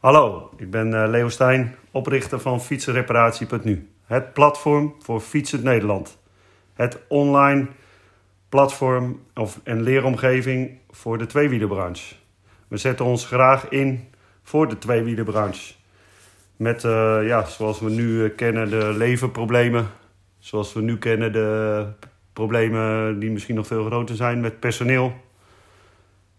Hallo, ik ben eh, Leo Stijn, oprichter van fietsenreparatie.nu. Het platform voor fietsend Nederland. Het online platform of, en leeromgeving voor de tweewielenbranche. We zetten ons graag in voor de tweewielenbranche. Met, eh, ja, zoals we nu eh, kennen, de leverproblemen. Zoals we nu kennen, de problemen die misschien nog veel groter zijn met personeel.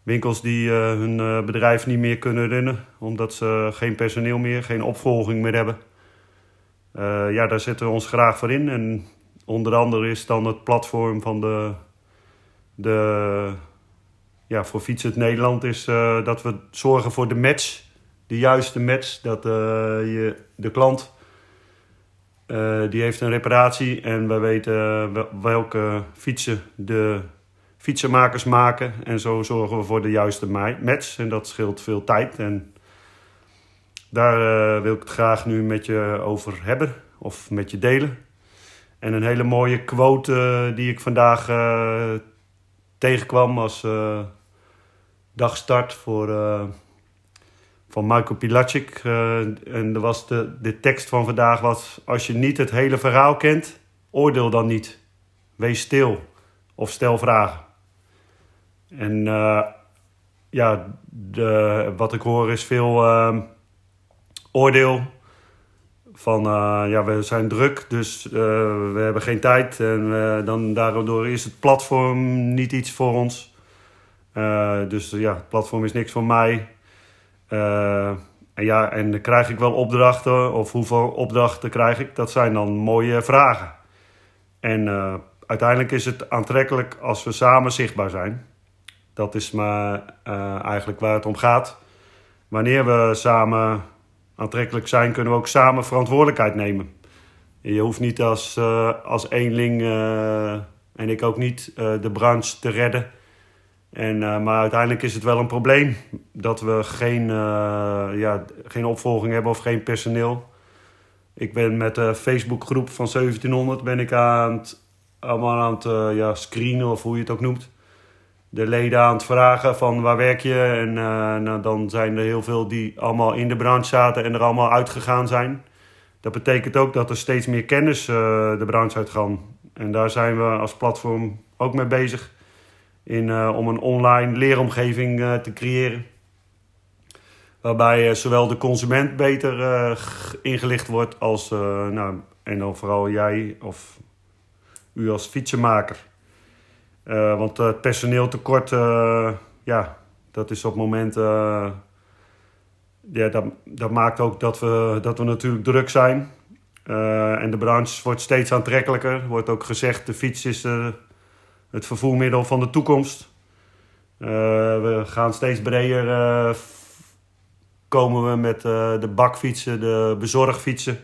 Winkels die eh, hun eh, bedrijf niet meer kunnen runnen, omdat ze geen personeel meer, geen opvolging meer hebben. Eh, ja, daar zetten we ons graag voor in. En onder andere is dan het platform van de, de ja, voor Fietsend Nederland is dat we zorgen voor de match. De juiste match. Dat je, de klant die heeft een reparatie en we weten wel- welke fietsen de fietsenmakers maken. En zo zorgen we voor de juiste ma- match. En dat scheelt veel tijd. En daar eh, wil ik het graag nu met je over hebben. Of met je delen. En een hele mooie quote eh, die ik vandaag eh, tegenkwam als dagstart voor, van Michael Pilacic. En er was de, de tekst van vandaag was... Als je niet het hele verhaal kent, oordeel dan niet. Wees stil of stel vragen. En eh, ja, de, wat ik hoor is veel eh, oordeel. Van eh, ja, we zijn druk, dus eh, we hebben geen tijd. En dan daardoor is het platform niet iets voor ons. Dus ja, het platform is niks voor mij. En ja, en krijg ik wel opdrachten, of hoeveel opdrachten krijg ik? Dat zijn dan mooie vragen. En uiteindelijk is het aantrekkelijk als we samen zichtbaar zijn. Dat is maar eh, eigenlijk waar het om gaat. Wanneer we samen aantrekkelijk zijn, kunnen we ook samen verantwoordelijkheid nemen. Je hoeft niet als, eh, als eenling, eh, en ik ook niet, de branche te redden. En, maar uiteindelijk is het wel een probleem dat we geen, ja, geen opvolging hebben of geen personeel. Ik ben met de Facebookgroep van 1700 ben ik aan het, allemaal aan het ja, screenen of hoe je het ook noemt. De leden aan het vragen van waar werk je? En eh, nou, dan zijn er heel veel die allemaal in de branche zaten en er allemaal uitgegaan zijn. Dat betekent ook dat er steeds meer kennis eh, de branche uitgaan. En daar zijn we als platform ook mee bezig. In, eh, om een online leeromgeving te creëren. Waarbij zowel de consument beter ingelicht wordt als, nou, en dan vooral jij of u als fietsenmaker. Eh, want het personeeltekort, eh, ja, dat is op het moment. eh, ja, dat, dat maakt ook dat we, dat we natuurlijk druk zijn. Eh, en de branche wordt steeds aantrekkelijker. Er wordt ook gezegd, de fiets is eh, het vervoermiddel van de toekomst. Eh, we gaan steeds breder eh, komen we met eh, de bakfietsen, de bezorgfietsen.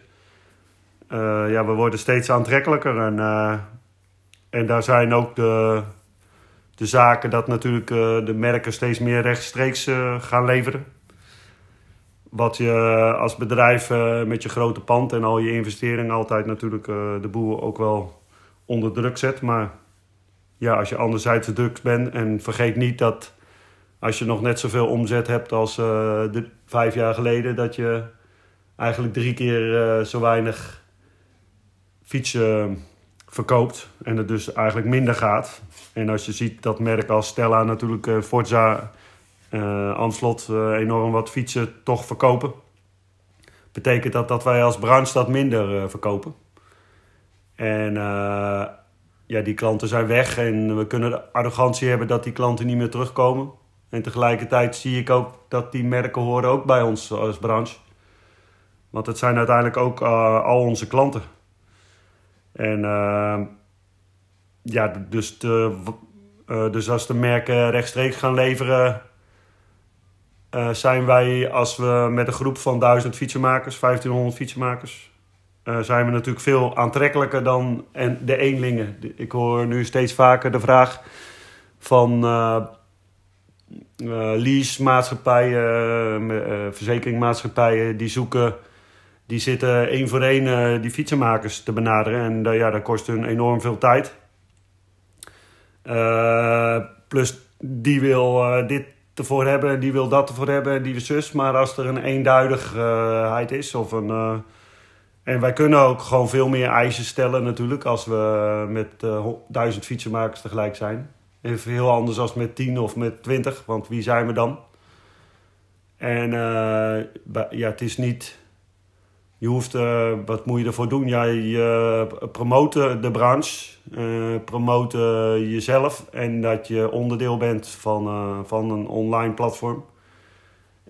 Eh, ja, we worden steeds aantrekkelijker. En, eh, en daar zijn ook de, de zaken dat natuurlijk eh, de merken steeds meer rechtstreeks eh, gaan leveren. Wat je als bedrijf eh, met je grote pand en al je investeringen altijd natuurlijk eh, de boel ook wel onder druk zet. Maar ja, als je anderzijds druk bent en vergeet niet dat als je nog net zoveel omzet hebt als eh, vijf jaar geleden, dat je eigenlijk drie keer eh, zo weinig fietsen verkoopt en het dus eigenlijk minder gaat. En als je ziet dat merken als Stella natuurlijk eh, Forza, eh, enorm wat fietsen toch verkopen. Betekent dat dat wij als branche dat minder verkopen. En ja, die klanten zijn weg en we kunnen de arrogantie hebben dat die klanten niet meer terugkomen. En tegelijkertijd zie ik ook dat die merken horen ook bij ons als branche. Want het zijn uiteindelijk ook al onze klanten. En eh, ja, dus, de, eh, dus als de merken rechtstreeks gaan leveren, eh, zijn wij als we met een groep van 1000 fietsenmakers, 1500 fietsenmakers, eh, zijn we natuurlijk veel aantrekkelijker dan en de eenlingen. Ik hoor nu steeds vaker de vraag van eh, leasemaatschappijen, uh, verzekeringmaatschappijen, die zoeken, die zitten één voor één eh, die fietsenmakers te benaderen. En eh, ja, dat kost hun enorm veel tijd. Eh, plus die wil dit ervoor hebben en die wil dat ervoor hebben en die wil zus. Maar als er een eenduidigheid is of een... En wij kunnen ook gewoon veel meer eisen stellen natuurlijk als we met uh, duizend fietsenmakers tegelijk zijn. Even heel anders als met tien of met twintig, want wie zijn we dan? En ja, het is niet je hoeft, uh, wat moet je ervoor doen? Ja, je uh, promoten de branche, uh, promoten jezelf en dat je onderdeel bent van, van een online platform.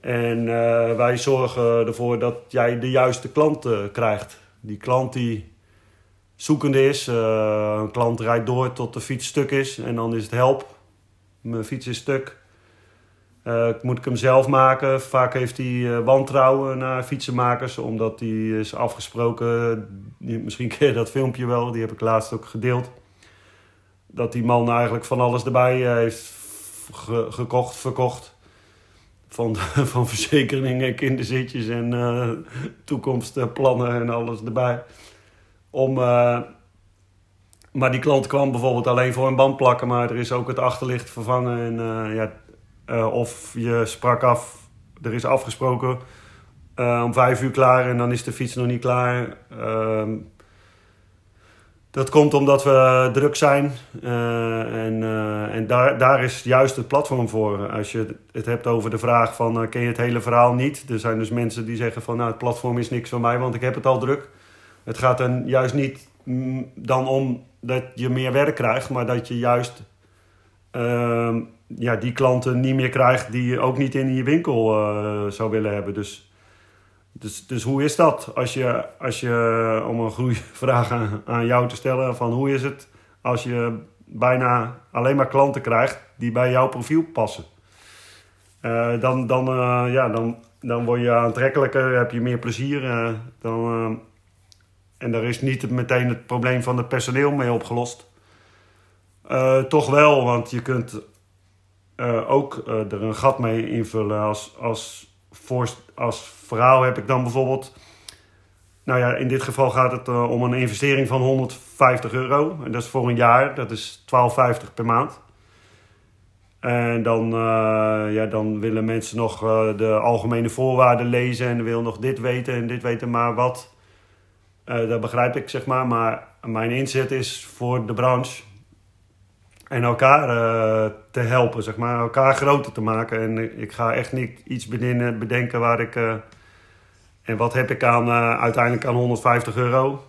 En wij zorgen ervoor dat jij de juiste klant krijgt. Die klant die zoekende is, een klant rijdt door tot de fiets stuk is en dan is het help. Mijn fiets is stuk uh, moet ik hem zelf maken. Vaak heeft hij uh, wantrouwen naar fietsenmakers, omdat hij is afgesproken. Misschien ken je dat filmpje wel, die heb ik laatst ook gedeeld. Dat die man eigenlijk van alles erbij uh, heeft ge gekocht, verkocht. Van, van verzekeringen, kinderzitjes en toekomstplannen en alles erbij. Om, maar die klant kwam bijvoorbeeld alleen voor een band plakken, maar er is ook het achterlicht vervangen. En ja, uh, of je sprak af, er is afgesproken uh, om vijf uur klaar en dan is de fiets nog niet klaar. Uh, dat komt omdat we druk zijn uh, en, en daar, daar is juist het platform voor. Als je het hebt over de vraag van ken je het hele verhaal niet? Er zijn dus mensen die zeggen van nou het platform is niks voor mij want ik heb het al druk. Het gaat er juist niet mm, dan om dat je meer werk krijgt, maar dat je juist ehm, ja, die klanten niet meer krijgt die je ook niet in je winkel uh, zou willen hebben. Dus, dus, dus hoe is dat? Als je, als je om een goede vraag aan, jou te stellen, van hoe is het als je bijna alleen maar klanten krijgt die bij jouw profiel passen? Uh, dan, dan, uh, ja, dan, dan word je aantrekkelijker, heb je meer plezier. dan, en daar is niet meteen het probleem van het personeel mee opgelost. toch wel, want je kunt uh, ook uh, er een gat mee invullen. Als, als, voor, als verhaal heb ik dan bijvoorbeeld. Nou ja, in dit geval gaat het uh, om een investering van 150 euro. En dat is voor een jaar, dat is 12,50 per maand. En dan, ja, dan willen mensen nog de algemene voorwaarden lezen en willen nog dit weten en dit weten, maar wat. dat begrijp ik, zeg maar. Maar mijn inzet is voor de branche en elkaar uh, te helpen, zeg maar, elkaar groter te maken. En ik ga echt niet iets bedenken waar ik. Uh, en wat heb ik aan, uh, uiteindelijk aan 150 euro?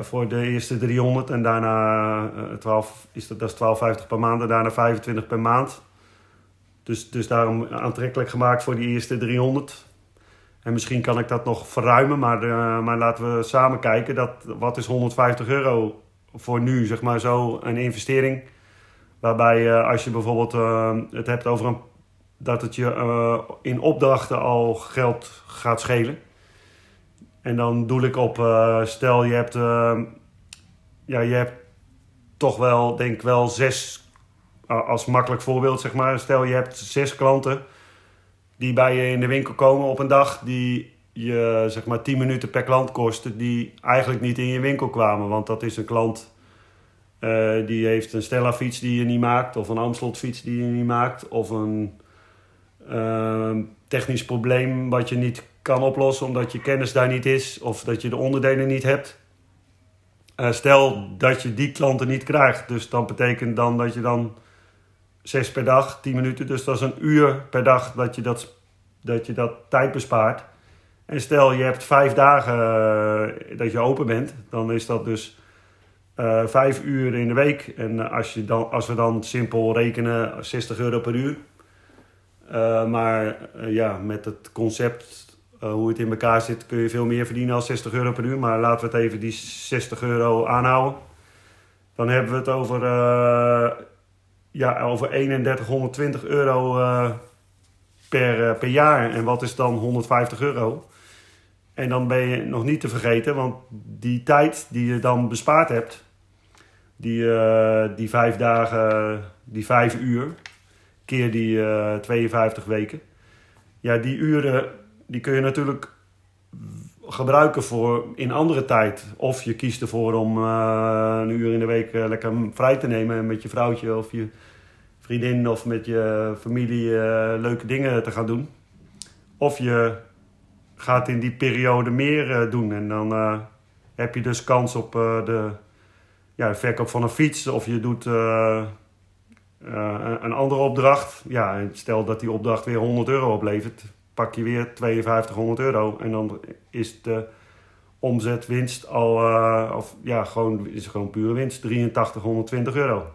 voor de eerste 300 en daarna 12, is dat, dat is 12,50 per maand en daarna 25 per maand. Dus, dus daarom aantrekkelijk gemaakt voor die eerste 300. En misschien kan ik dat nog verruimen, maar, maar laten we samen kijken. Dat, wat is 150 euro voor nu, zeg maar zo, een investering. Waarbij uh, als je bijvoorbeeld uh, het hebt over een, dat het je uh, in opdrachten al geld gaat schelen. En dan doe ik op, stel je hebt, ja, je hebt toch wel, denk wel zes, als makkelijk voorbeeld zeg maar. Stel je hebt zes klanten die bij je in de winkel komen op een dag die je zeg maar 10 minuten per klant kosten die eigenlijk niet in je winkel kwamen. Want dat is een klant uh, die heeft een Stella fiets die je niet maakt, of een Amstelot fiets die je niet maakt, of een uh, technisch probleem wat je niet kan oplossen omdat je kennis daar niet is, of dat je de onderdelen niet hebt. Uh, stel dat je die klanten niet krijgt, dus dat betekent dan dat je dan zes per dag, 10 minuten, dus dat is een uur per dag dat je dat, dat, je dat tijd bespaart. En stel je hebt vijf dagen uh, dat je open bent, dan is dat dus uh, vijf uur in de week. En als, je dan, als we dan simpel rekenen, 60 euro per uur. Uh, maar ja, met het concept hoe het in elkaar zit, kun je veel meer verdienen dan 60 euro per uur. Maar laten we het even die 60 euro aanhouden. Dan hebben we het over, ja, over 3120 euro per, per jaar. En wat is dan 150 euro? En dan ben je nog niet te vergeten, want die tijd die je dan bespaard hebt, die, uh, die vijf dagen, die vijf uur, keer die uh, eh, 52 weken. Ja, die uren die kun je natuurlijk gebruiken voor in andere tijd. Of je kiest ervoor om uh, een uur in de week lekker vrij te nemen met je vrouwtje of je vriendin of met je familie leuke dingen te gaan doen. Of je gaat in die periode meer doen en dan heb je dus kans op de ja, verkoop van een fiets of je doet een andere opdracht. Ja, stel dat die opdracht weer 100 euro oplevert, pak je weer 5200 euro en dan is de omzet, winst al, of ja, gewoon, is gewoon pure winst, 83, 120 euro.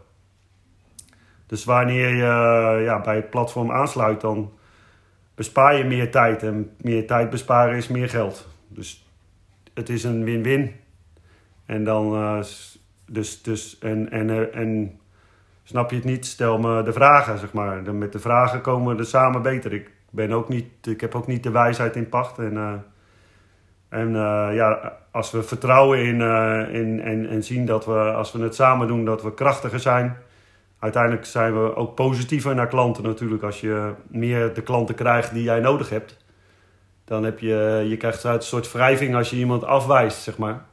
Dus wanneer je ja, bij het platform aansluit, dan bespaar je meer tijd. En meer tijd besparen is meer geld. Dus het is een win-win. En dan, uh, dus, dus, en, en, en snap je het niet, stel me de vragen, zeg maar. Met de vragen komen we er samen beter. Ik, ben ook niet, ik heb ook niet de wijsheid in pacht. En en uh, ja, als we vertrouwen in, in en, en zien dat we, als we het samen doen, dat we krachtiger zijn. Uiteindelijk zijn we ook positiever naar klanten natuurlijk. Als je meer de klanten krijgt die jij nodig hebt. Dan heb je, je krijgt een soort wrijving als je iemand afwijst, zeg maar.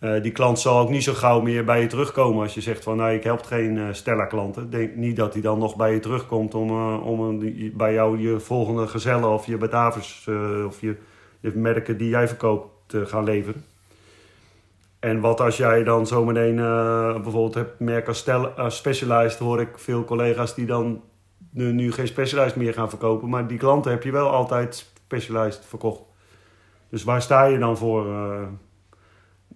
Uh, die klant zal ook niet zo gauw meer bij je terugkomen als je zegt van nou ik help geen Stella-klanten. Denk niet dat hij dan nog bij je terugkomt om, om een, bij jou je volgende gezellen of je Batavus of je merken die jij verkoopt te gaan leveren. En wat als jij dan zometeen uh, bijvoorbeeld hebt merk als, stel, Specialized, hoor ik veel collega's die dan nu, geen Specialized meer gaan verkopen. Maar die klanten heb je wel altijd Specialized verkocht. Dus waar sta je dan voor? Uh,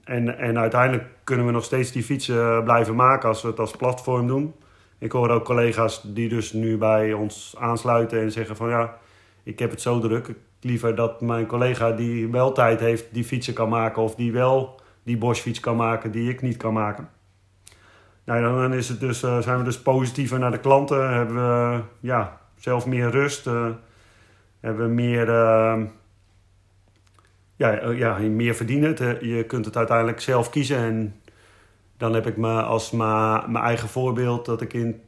en, en uiteindelijk kunnen we nog steeds die fietsen blijven maken als we het als platform doen. Ik hoor ook collega's die dus nu bij ons aansluiten en zeggen van ja, ik heb het zo druk liever dat mijn collega die wel tijd heeft, die fietsen kan maken. Of die wel die Bosch kan maken die ik niet kan maken. Nou, dan is het dus, uh, zijn we dus positiever naar de klanten. Hebben we ja, zelf meer rust. Uh, hebben we meer, ja, ja, meer verdienen. Je kunt het uiteindelijk zelf kiezen. En dan heb ik me als mijn eigen voorbeeld dat ik in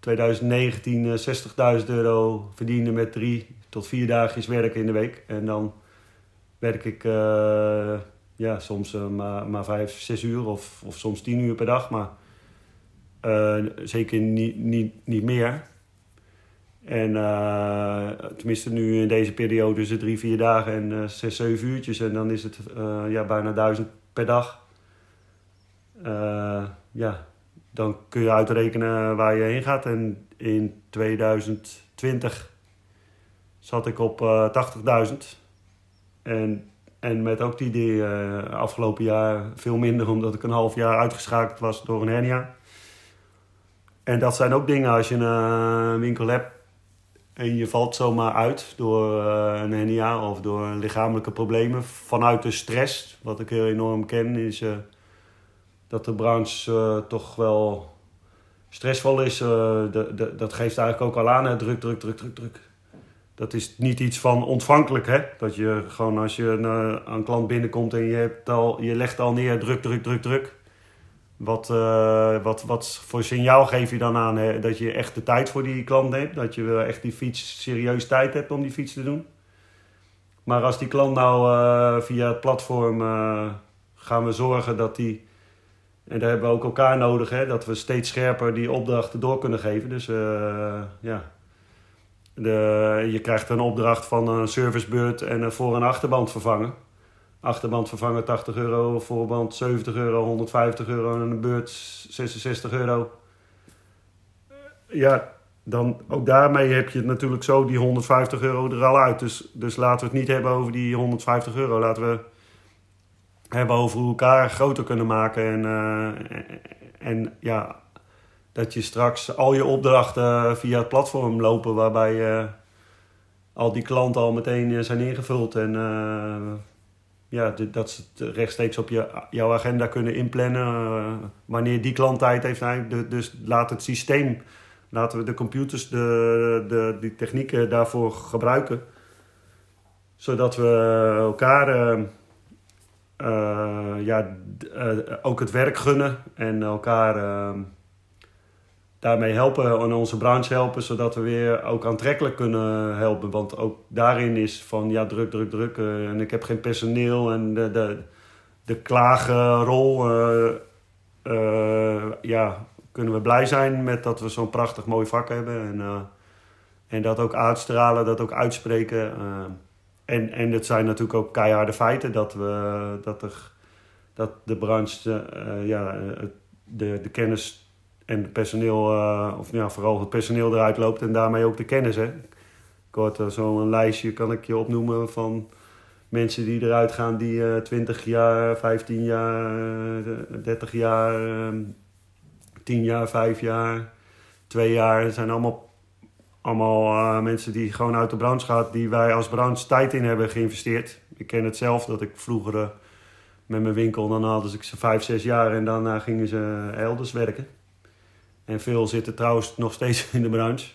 2019 60.000 euro verdiende met drie tot vier dagjes werken in de week. En dan werk ik ja, soms uh, maar, maar vijf, zes uur of, of soms tien uur per dag. Maar uh, zeker niet, niet, niet meer. En tenminste nu in deze periode is het drie, vier dagen en zes, zeven uurtjes. En dan is het ja, bijna duizend per dag. ja, dan kun je uitrekenen waar je heen gaat. En in 2020 zat ik op uh, eh, 80.000. En, en met ook die idee uh, afgelopen jaar veel minder, omdat ik een half jaar uitgeschakeld was door een hernia. En dat zijn ook dingen als je een uh, winkel hebt en je valt zomaar uit door een hernia of door lichamelijke problemen vanuit de stress. Wat ik heel enorm ken is dat de branche toch wel stressvol is. Dat geeft eigenlijk ook al aan, hè? druk, druk, druk, druk, druk dat is niet iets van ontvankelijk, hè? Dat je gewoon als je een, eh, een klant binnenkomt en je, hebt al, je legt al neer druk, druk, druk, druk. Wat, uh, wat, wat voor signaal geef je dan aan hè? dat je echt de tijd voor die klant neemt? Dat je echt die fiets serieus tijd hebt om die fiets te doen? Maar als die klant nou uh, via het platform gaan we zorgen dat die... En daar hebben we ook elkaar nodig, hè? Dat we steeds scherper die opdrachten door kunnen geven. Dus ja, de, je krijgt een opdracht van een servicebeurt en een voor- en achterband vervangen. Achterband vervangen 80 euro, voorband 70 euro, 150 euro en een beurt 66 euro. Ja, dan ook daarmee heb je natuurlijk zo die 150 euro er al uit. Dus, dus laten we het niet hebben over die 150 euro. Laten we hebben over elkaar groter kunnen maken. En, uh, en ja, dat je straks al je opdrachten via het platform lopen, waarbij uh, al die klanten al meteen uh, zijn ingevuld en uh, ja, dat ze het rechtstreeks op je, jouw agenda kunnen inplannen wanneer die klant tijd heeft. Dus laat het systeem, laten we de computers, de, de, die technieken daarvoor gebruiken, zodat we elkaar ja, ook het werk gunnen en elkaar daarmee helpen en onze branche helpen, zodat we weer ook aantrekkelijk kunnen helpen. Want ook daarin is van ja, druk, druk, druk. Uh, en ik heb geen personeel en de, de, de klagenrol, uh, uh, ja, kunnen we blij zijn met dat we zo'n prachtig mooi vak hebben. En, eh, en dat ook uitstralen, dat ook uitspreken. En, en het zijn natuurlijk ook keiharde feiten dat, we, dat, er, dat de branche, ja, de, de kennis en het personeel, of ja, vooral het personeel eruit loopt en daarmee ook de kennis. Hè. Ik hoorde zo'n lijstje, kan ik je opnoemen, van mensen die eruit gaan die uh, 20 jaar, 15 jaar, 30 jaar, 10 jaar, 5 jaar, 2 jaar. Het zijn allemaal, allemaal mensen die gewoon uit de branche gaan, die wij als branche tijd in hebben geïnvesteerd. Ik ken het zelf dat ik vroeger met mijn winkel, dan ik ze 5, 6 jaar en daarna gingen ze elders werken. En veel zitten trouwens nog steeds in de branche.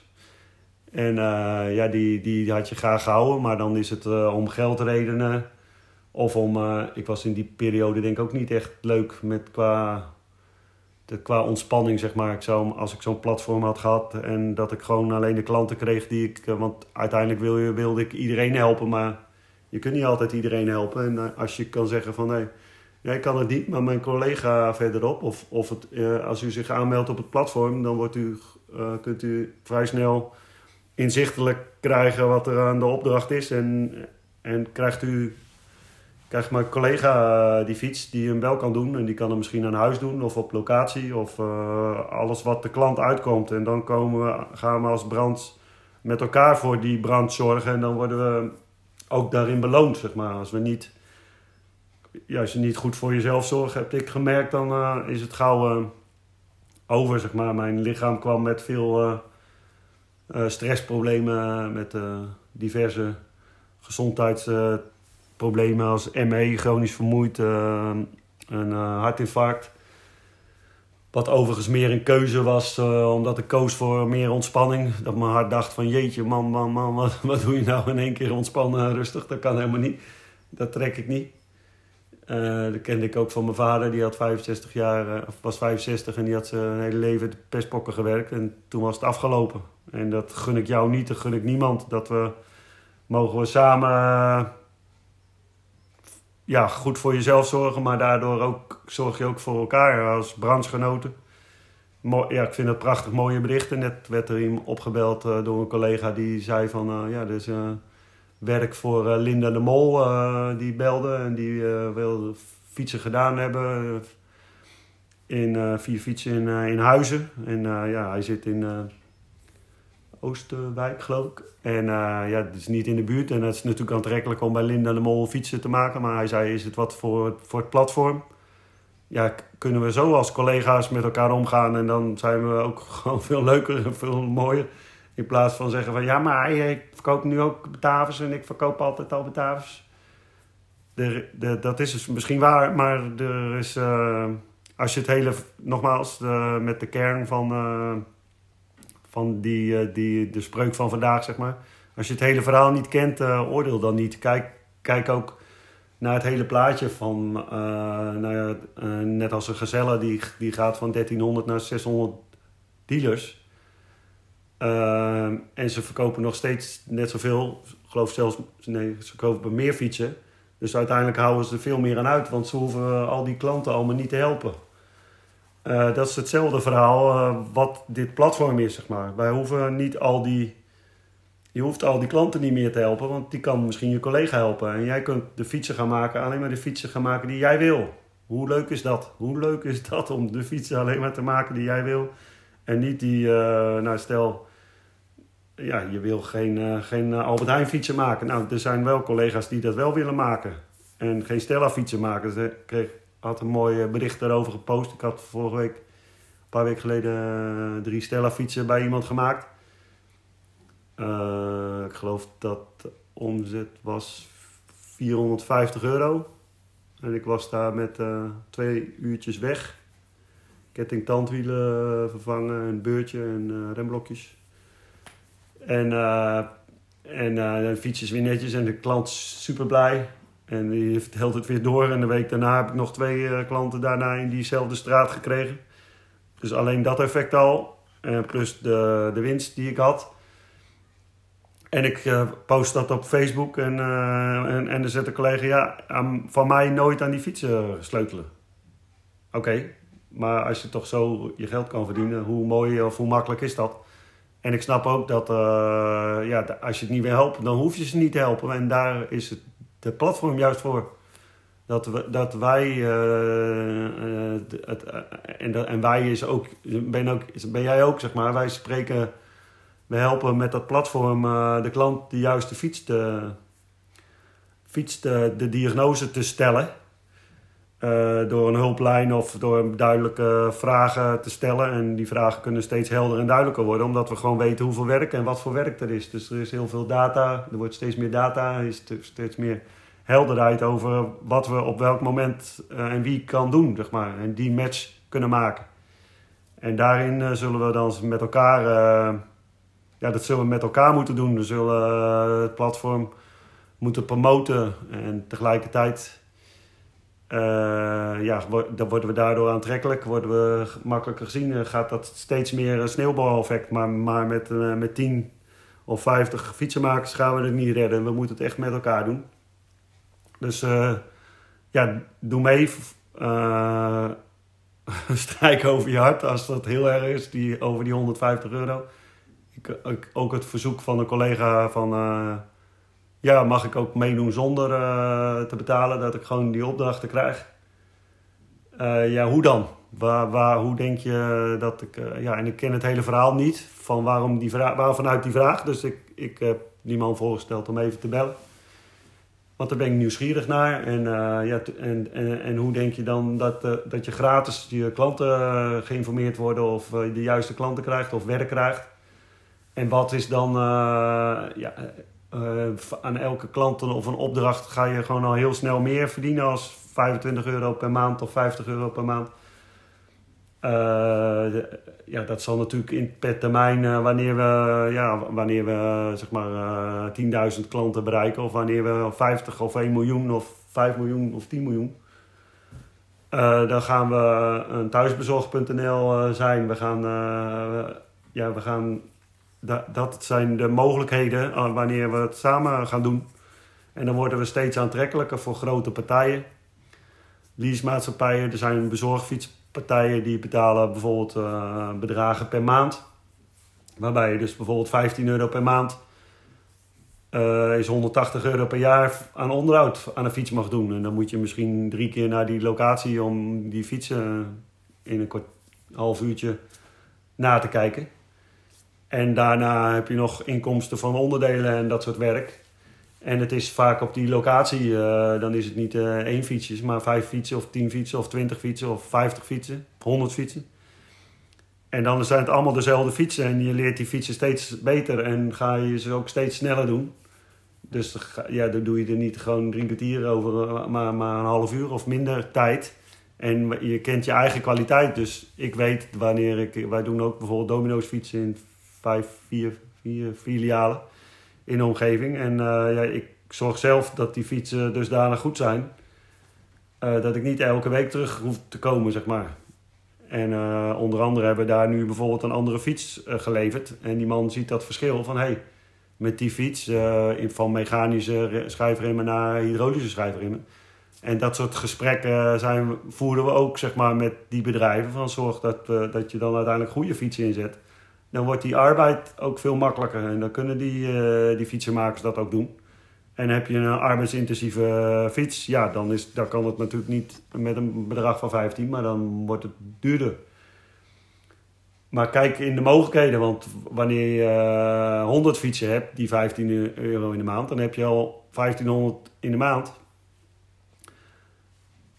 En uh, ja, die, die had je graag gehouden, maar dan is het uh, om geldredenen. Of om, uh, ik was in die periode denk ik ook niet echt leuk met qua, de, qua ontspanning, zeg maar. Ik zou, als ik zo'n platform had gehad en dat ik gewoon alleen de klanten kreeg die ik... Want uiteindelijk wil je, wilde ik iedereen helpen, maar je kunt niet altijd iedereen helpen. En als je kan zeggen van, nee, jij kan het niet, maar mijn collega verderop... Of, of het, als u zich aanmeldt op het platform, dan wordt u, kunt u vrij snel inzichtelijk krijgen wat er aan de opdracht is. En, en krijgt u, krijgt mijn collega eh, die fiets die hem wel kan doen. En die kan hem misschien aan huis doen of op locatie of alles wat de klant uitkomt. En dan komen we, gaan we als brand met elkaar voor die brand zorgen. En dan worden we ook daarin beloond, zeg maar. Als we niet, ja, als je niet goed voor jezelf zorgt, heb ik gemerkt, dan uh, is het gauw uh, over, zeg maar. Mijn lichaam kwam met veel uh, stressproblemen, met diverse gezondheidsproblemen als ME, chronisch vermoeid, een hartinfarct. Wat overigens meer een keuze was, omdat ik koos voor meer ontspanning. Dat mijn hart dacht van jeetje man, man, man, wat, wat doe je nou in één keer ontspannen rustig? Dat kan helemaal niet. Dat trek ik niet. Uh, dat kende ik ook van mijn vader. Die had 65 jaar, uh, was 65 en die had zijn hele leven de pestpokken gewerkt. En toen was het afgelopen. En dat gun ik jou niet, dat gun ik niemand. Dat we mogen we samen ja, goed voor jezelf zorgen, maar daardoor ook zorg je ook voor elkaar als branchegenoten. Ja, ik vind dat prachtig mooie berichten. Net werd er iemand opgebeld door een collega die zei van ja, dus werk voor uh, Linda de Mol. Uh, die belde en die uh, wilde fietsen gedaan hebben. In vier fietsen in, in Huizen. En ja, hij zit in Oosterwijk, geloof ik. En ja, het is niet in de buurt. En het is natuurlijk aantrekkelijk om bij Linda de Mol fietsen te maken. Maar hij zei, is het wat voor, voor het platform? Ja, kunnen we zo als collega's met elkaar omgaan. En dan zijn we ook gewoon veel leuker en veel mooier. In plaats van zeggen van ja, maar ik verkoop nu ook Batavus en ik verkoop altijd al Batavus. De, de, dat is dus misschien waar, maar er is, uh, als je het hele, nogmaals, met de kern van, uh, van die, die, de spreuk van vandaag, zeg maar. Als je het hele verhaal niet kent, oordeel dan niet. Kijk, kijk ook naar het hele plaatje van, nou ja, net als een gezelle, die, die gaat van 1300 naar 600 dealers. Uh, en ze verkopen nog steeds net zoveel. Ik geloof zelfs, nee, ze kopen meer fietsen. Dus uiteindelijk houden ze er veel meer aan uit, want ze hoeven al die klanten allemaal niet te helpen. Uh, dat is hetzelfde verhaal uh, wat dit platform is, zeg maar. Wij hoeven niet al die. Je hoeft al die klanten niet meer te helpen, want die kan misschien je collega helpen. En jij kunt de fietsen gaan maken, alleen maar de fietsen gaan maken die jij wil. Hoe leuk is dat? Hoe leuk is dat om de fietsen alleen maar te maken die jij wil? En niet die, uh, nou stel, ja, je wil geen, uh, geen Albert Heijn fietsen maken. Nou, er zijn wel collega's die dat wel willen maken. En geen Stella fietsen maken. Ze kreeg, had een mooi bericht daarover gepost. Ik had vorige week, een paar weken geleden, drie Stella fietsen bij iemand gemaakt. Ik geloof dat de omzet was 450 euro. En ik was daar met twee uurtjes weg. Ketting tandwielen vervangen, een beurtje en remblokjes. En, uh, en uh, de fiets is weer netjes en de klant is super blij. En die vertelt het weer door. En de week daarna heb ik nog twee uh, klanten daarna in diezelfde straat gekregen. Dus alleen dat effect al. Plus de, de winst die ik had. En ik post dat op Facebook. En, en, en dan zet de collega, ja, van mij nooit aan die fietsen sleutelen. Oké. Maar als je toch zo je geld kan verdienen, hoe mooi of hoe makkelijk is dat? En ik snap ook dat ja, als je het niet wil helpen, dan hoef je ze niet te helpen. En daar is het de platform juist voor. Dat, we, dat wij, het, en, en wij is ook ben, ook, ben jij ook, zeg maar, wij spreken we helpen met dat platform de klant de juiste fiets, te, fiets te, de diagnose te stellen. Uh, door een hulplijn of door duidelijke vragen te stellen. En die vragen kunnen steeds helder en duidelijker worden, omdat we gewoon weten hoeveel werk en wat voor werk er is. Dus er is heel veel data, er wordt steeds meer data, er is steeds meer helderheid over wat we op welk moment uh, en wie kan doen, zeg maar. En die match kunnen maken. En daarin zullen we dan met elkaar ja, dat zullen we met elkaar moeten doen. We zullen het platform moeten promoten en tegelijkertijd ja, dan worden we daardoor aantrekkelijk, worden we makkelijker gezien. gaat dat steeds meer een sneeuwbaleffect, maar, maar met, uh, met 10 of 50 fietsenmakers gaan we het niet redden. We moeten het echt met elkaar doen. Dus ja, doe mee. strijk over je hart als dat heel erg is, die, over die 150 euro ik, ook het verzoek van een collega van... Uh, ja, mag ik ook meedoen zonder uh, te betalen, dat ik gewoon die opdrachten krijg? Uh, ja, hoe dan? Waar, waar, hoe denk je dat ik... ja, en ik ken het hele verhaal niet van waarom die vraag, waar vanuit die vraag. Dus ik, ik heb die man voorgesteld om even te bellen. Want daar ben ik nieuwsgierig naar. En, ja, en, en, en, hoe denk je dan dat, dat je gratis je klanten geïnformeerd worden... of de juiste klanten krijgt of werk krijgt... En wat is dan, ja, aan elke klant of een opdracht ga je gewoon al heel snel meer verdienen als 25 euro per maand of 50 euro per maand. Uh, ja, dat zal natuurlijk in, per termijn, wanneer we, ja, wanneer we zeg maar 10.000 klanten bereiken, of wanneer we 50 of 1 miljoen of 5 miljoen of 10 miljoen. dan gaan we een thuisbezorg.nl zijn. We gaan, ja, we gaan dat, zijn de mogelijkheden eh, wanneer we het samen gaan doen. En dan worden we steeds aantrekkelijker voor grote partijen. Leasemaatschappijen, er zijn bezorgfietspartijen die betalen bijvoorbeeld uh, bedragen per maand. Waarbij je dus bijvoorbeeld 15 euro per maand uh, is 180 euro per jaar aan onderhoud aan een fiets mag doen. En dan moet je misschien drie keer naar die locatie om die fietsen in een kort half uurtje na te kijken. En daarna heb je nog inkomsten van onderdelen en dat soort werk. En het is vaak op die locatie, uh, dan is het niet uh, één fietsje, maar vijf fietsen of tien fietsen of twintig fietsen of vijftig fietsen, honderd fietsen. En dan zijn het allemaal dezelfde fietsen en je leert die fietsen steeds beter en ga je ze ook steeds sneller doen. Dus ja, dan doe je er niet gewoon drie kwartier over, eh, maar, maar een half uur of minder tijd. En je kent je eigen kwaliteit, dus ik weet wanneer ik... Wij doen ook bijvoorbeeld domino's fietsen in vijf, vier, vier filialen in de omgeving. En uh, ja, ik zorg zelf dat die fietsen dusdanig goed zijn. Uh, dat ik niet elke week terug hoef te komen, zeg maar. En uh, onder andere hebben we daar nu bijvoorbeeld een andere fiets geleverd. En die man ziet dat verschil van... Hey, met die fiets van mechanische schijfremmen naar hydraulische schijfremmen. En dat soort gesprekken zijn, voeren we ook zeg maar, met die bedrijven. Van zorg dat, dat je dan uiteindelijk goede fietsen inzet dan wordt die arbeid ook veel makkelijker. En dan kunnen die, uh, die fietsenmakers dat ook doen. En heb je een arbeidsintensieve eh, fiets, ja, dan, is, dan kan het natuurlijk niet met een bedrag van 15, maar dan wordt het duurder. Maar kijk in de mogelijkheden, want wanneer je uh, eh, 100 fietsen hebt, die 15 euro in de maand, dan heb je al 1500 in de maand.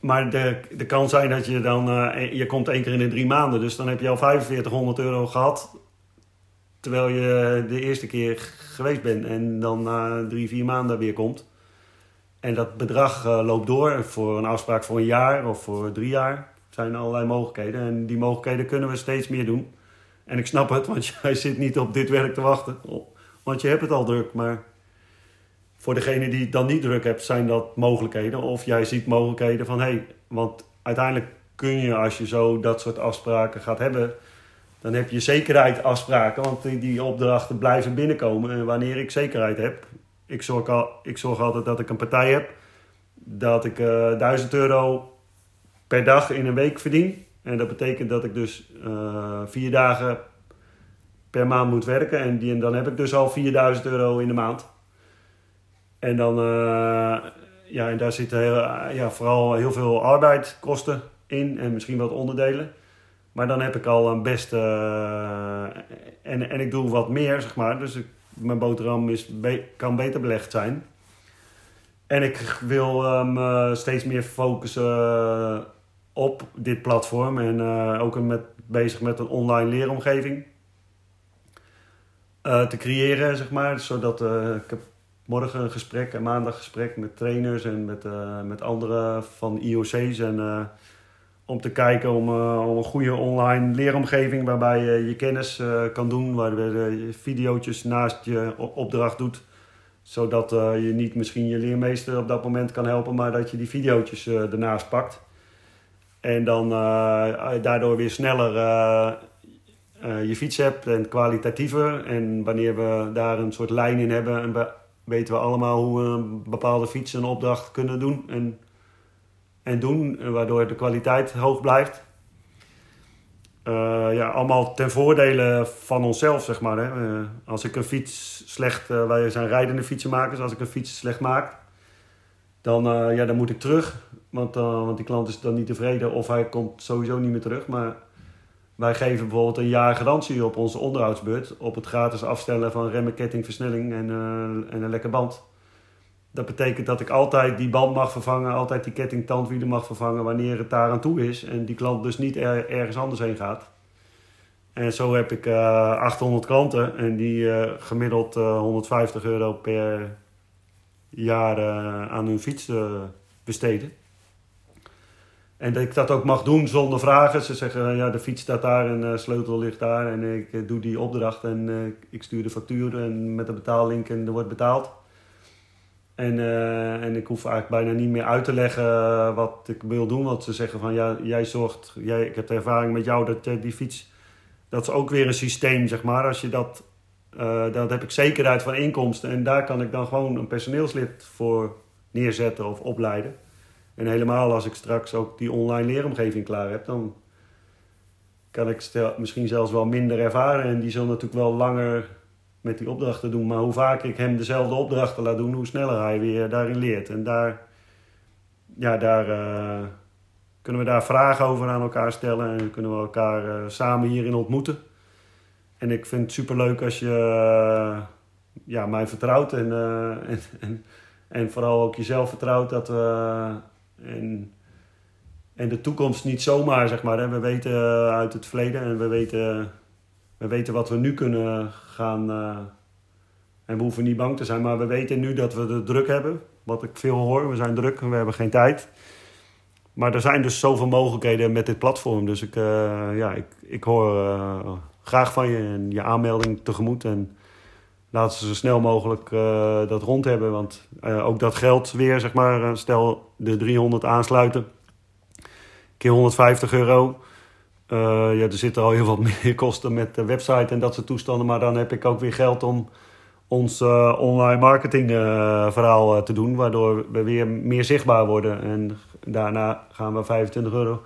Maar de, de kan zijn dat je dan, je komt één keer in de drie maanden, dus dan heb je al 4500 euro gehad Terwijl je de eerste keer geweest bent en dan na drie, vier maanden weer komt. En dat bedrag uh, loopt door voor een afspraak voor een jaar of voor drie jaar. Zijn allerlei mogelijkheden. En die mogelijkheden kunnen we steeds meer doen. En ik snap het, want jij zit niet op dit werk te wachten. Want je hebt het al druk. Maar voor degene die het dan niet druk hebt, zijn dat mogelijkheden. Of jij ziet mogelijkheden van hé, hey, want uiteindelijk kun je als je zo dat soort afspraken gaat hebben dan heb je zekerheid afspraken, want die, opdrachten blijven binnenkomen. En wanneer ik zekerheid heb, ik zorg, al, ik zorg altijd dat ik een partij heb, dat ik uh, eh, 1000 euro per dag in een week verdien. En dat betekent dat ik dus vier dagen per maand moet werken. En, die, en dan heb ik dus al 4000 euro in de maand. En dan, ja, en daar zitten heel, ja, vooral heel veel arbeidskosten in en misschien wat onderdelen. Maar dan heb ik al een beste. en, en ik doe wat meer, zeg maar. Dus ik, mijn boterham is, kan beter belegd zijn. En ik wil um, steeds meer focussen op dit platform. En uh, ook met, bezig met een online leeromgeving. Te creëren, zeg maar. Zodat ik heb morgen een gesprek, een maandag gesprek met trainers en met, met anderen van IOC's. En om te kijken om, uh, om, een goede online leeromgeving waarbij je je kennis uh, kan doen, waarbij je video's naast je opdracht doet, zodat je niet misschien je leermeester op dat moment kan helpen, maar dat je die video's ernaast pakt. En dan daardoor weer sneller je fiets hebt en kwalitatiever. En wanneer we daar een soort lijn in hebben, en weten we allemaal hoe we een bepaalde fiets een opdracht kunnen doen. En en doen, waardoor de kwaliteit hoog blijft. Uh, ja, allemaal ten voordele van onszelf, zeg maar. Hè. Uh, als ik een fiets slecht, uh, wij zijn rijdende fietsenmakers, als ik een fiets slecht maak, dan, ja, dan moet ik terug. Want, want die klant is dan niet tevreden of hij komt sowieso niet meer terug. Maar wij geven bijvoorbeeld een jaar garantie op onze onderhoudsbeurt, op het gratis afstellen van remmen, ketting, versnelling en, en een lekker band. Dat betekent dat ik altijd die band mag vervangen, altijd die ketting tandwielen mag vervangen wanneer het daar aan toe is. En die klant dus niet ergens anders heen gaat. En zo heb ik uh, eh, 800 klanten en die uh, gemiddeld uh, eh, 150 euro per jaar aan hun fiets besteden. En dat ik dat ook mag doen zonder vragen. Ze zeggen, ja, de fiets staat daar en de sleutel ligt daar. En ik doe die opdracht en ik stuur de factuur en met de betaallink en er wordt betaald. En, uh, en ik hoef eigenlijk bijna niet meer uit te leggen wat ik wil doen. Want ze zeggen van ja, jij zorgt, jij, ik heb de ervaring met jou dat die fiets, dat is ook weer een systeem zeg maar. Als je dat, uh, dat heb ik zekerheid van inkomsten. En daar kan ik dan gewoon een personeelslid voor neerzetten of opleiden. En helemaal als ik straks ook die online leeromgeving klaar heb, dan kan ik misschien zelfs wel minder ervaren. En die zullen natuurlijk wel langer met die opdrachten doen. Maar hoe vaker ik hem dezelfde opdrachten laat doen, hoe sneller hij weer daarin leert. En daar, ja, daar uh, kunnen we daar vragen over aan elkaar stellen en kunnen we elkaar uh, samen hierin ontmoeten. En ik vind het superleuk als je uh, ja, mij vertrouwt en, en, en, en, vooral ook jezelf vertrouwt dat we. en, en de toekomst niet zomaar, zeg maar. Hè. We weten uit het verleden en we weten we weten wat we nu kunnen gaan. Uh, en we hoeven niet bang te zijn, maar we weten nu dat we de druk hebben. Wat ik veel hoor, we zijn druk en we hebben geen tijd. Maar er zijn dus zoveel mogelijkheden met dit platform. Dus ik, uh, ja, ik, ik hoor uh, graag van je en je aanmelding tegemoet. En laten ze zo snel mogelijk dat rond hebben. Want ook dat geld weer, zeg maar, stel de 300 aansluiten. Keer 150 euro. Uh, ja, er zitten al heel wat meer kosten met de website en dat soort toestanden. Maar dan heb ik ook weer geld om ons uh, online marketing uh, verhaal te doen. Waardoor we weer meer zichtbaar worden. En daarna gaan we 25 euro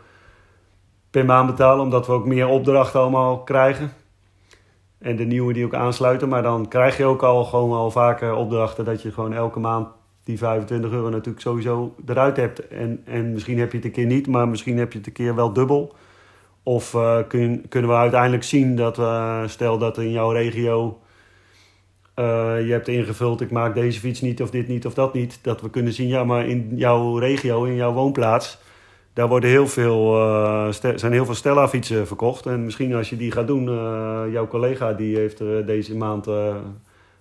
per maand betalen. Omdat we ook meer opdrachten allemaal krijgen. En de nieuwe die ook aansluiten. Maar dan krijg je ook al gewoon al vaker opdrachten. Dat je gewoon elke maand die 25 euro natuurlijk sowieso eruit hebt. En, en misschien heb je het een keer niet. Maar misschien heb je het een keer wel dubbel. Of kun, kunnen we uiteindelijk zien dat, we, stel dat in jouw regio uh, je hebt ingevuld, ik maak deze fiets niet of dit niet of dat niet. Dat we kunnen zien, ja, maar in jouw regio, in jouw woonplaats, daar worden heel veel, uh, zijn heel veel Stella fietsen verkocht. En misschien als je die gaat doen, jouw collega die heeft deze maand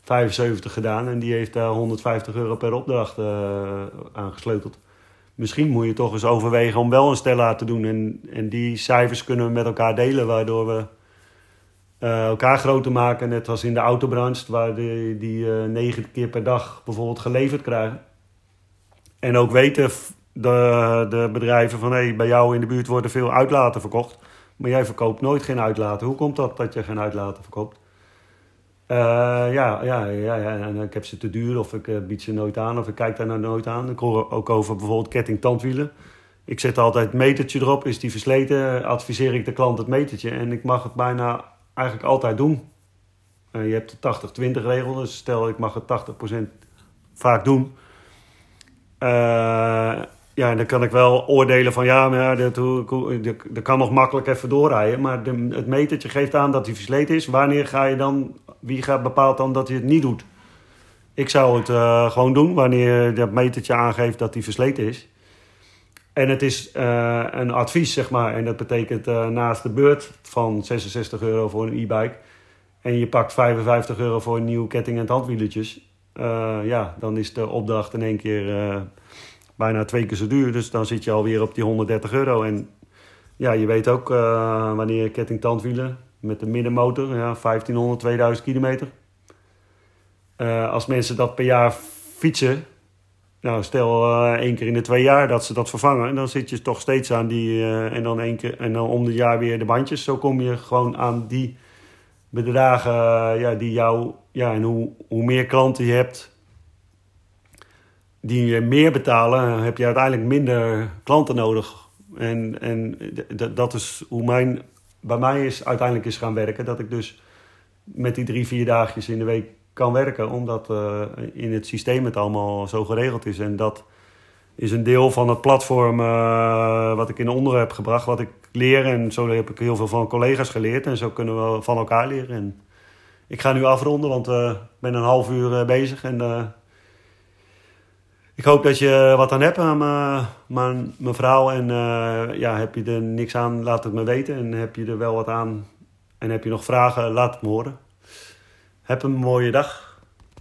75 gedaan en die heeft daar 150 euro per opdracht aangesleuteld misschien moet je toch eens overwegen om wel een Stella te doen. En, en die cijfers kunnen we met elkaar delen, waardoor we uh, elkaar groter maken. Net als in de autobranche, waar die, die uh, negen keer per dag bijvoorbeeld geleverd krijgen. En ook weten de, de bedrijven van hey, bij jou in de buurt worden veel uitlaten verkocht. Maar jij verkoopt nooit geen uitlaten. Hoe komt dat dat je geen uitlaten verkoopt? Uh, ja, ja, ja, ja, en ik heb ze te duur of ik uh, bied ze nooit aan of ik kijk daar nou nooit aan. Ik hoor ook over bijvoorbeeld ketting tandwielen. Ik zet altijd het metertje erop. Is die versleten, adviseer ik de klant het metertje. En ik mag het bijna eigenlijk altijd doen. Uh, je hebt de 80-20 regel, dus stel ik mag het 80% vaak doen. Ja, dan kan ik wel oordelen van ja, maar dat, kan nog makkelijk even doorrijden. Maar de, het metertje geeft aan dat hij versleten is. Wanneer ga je dan, wie gaat bepaalt dan dat hij het niet doet? Ik zou het uh, gewoon doen wanneer dat metertje aangeeft dat hij versleten is. En het is uh, een advies, zeg maar. En dat betekent uh, naast de beurt van 66 euro voor een e-bike. En je pakt 55 euro voor een nieuwe ketting en handwieletjes. ja, dan is de opdracht in één keer bijna twee keer zo duur. Dus dan zit je alweer op die 130 euro. En ja, je weet ook uh, wanneer ketting tandwielen met de middenmotor, ja, 1500, 2000 kilometer. Uh, als mensen dat per jaar fietsen, nou stel uh, één keer in de twee jaar dat ze dat vervangen, dan zit je toch steeds aan die, en dan één keer en dan om de jaar weer de bandjes. Zo kom je gewoon aan die bedragen ja, die jou, ja, en hoe, hoe meer klanten je hebt, die je meer betalen, heb je uiteindelijk minder klanten nodig. En, en dat is hoe mijn, bij mij is, uiteindelijk is gaan werken. Dat ik dus met die drie, vier dagjes in de week kan werken. Omdat uh, in het systeem het allemaal zo geregeld is. En dat is een deel van het platform uh, wat ik in onder heb gebracht. Wat ik leer. En zo heb ik heel veel van collega's geleerd. En zo kunnen we van elkaar leren. En ik ga nu afronden, want uh, ik ben een half uur bezig. En ik hoop dat je wat aan hebt aan mijn, mijn vrouw. En uh, ja, heb je er niks aan, laat het me weten. En heb je er wel wat aan en heb je nog vragen, laat het me horen. Heb een mooie dag.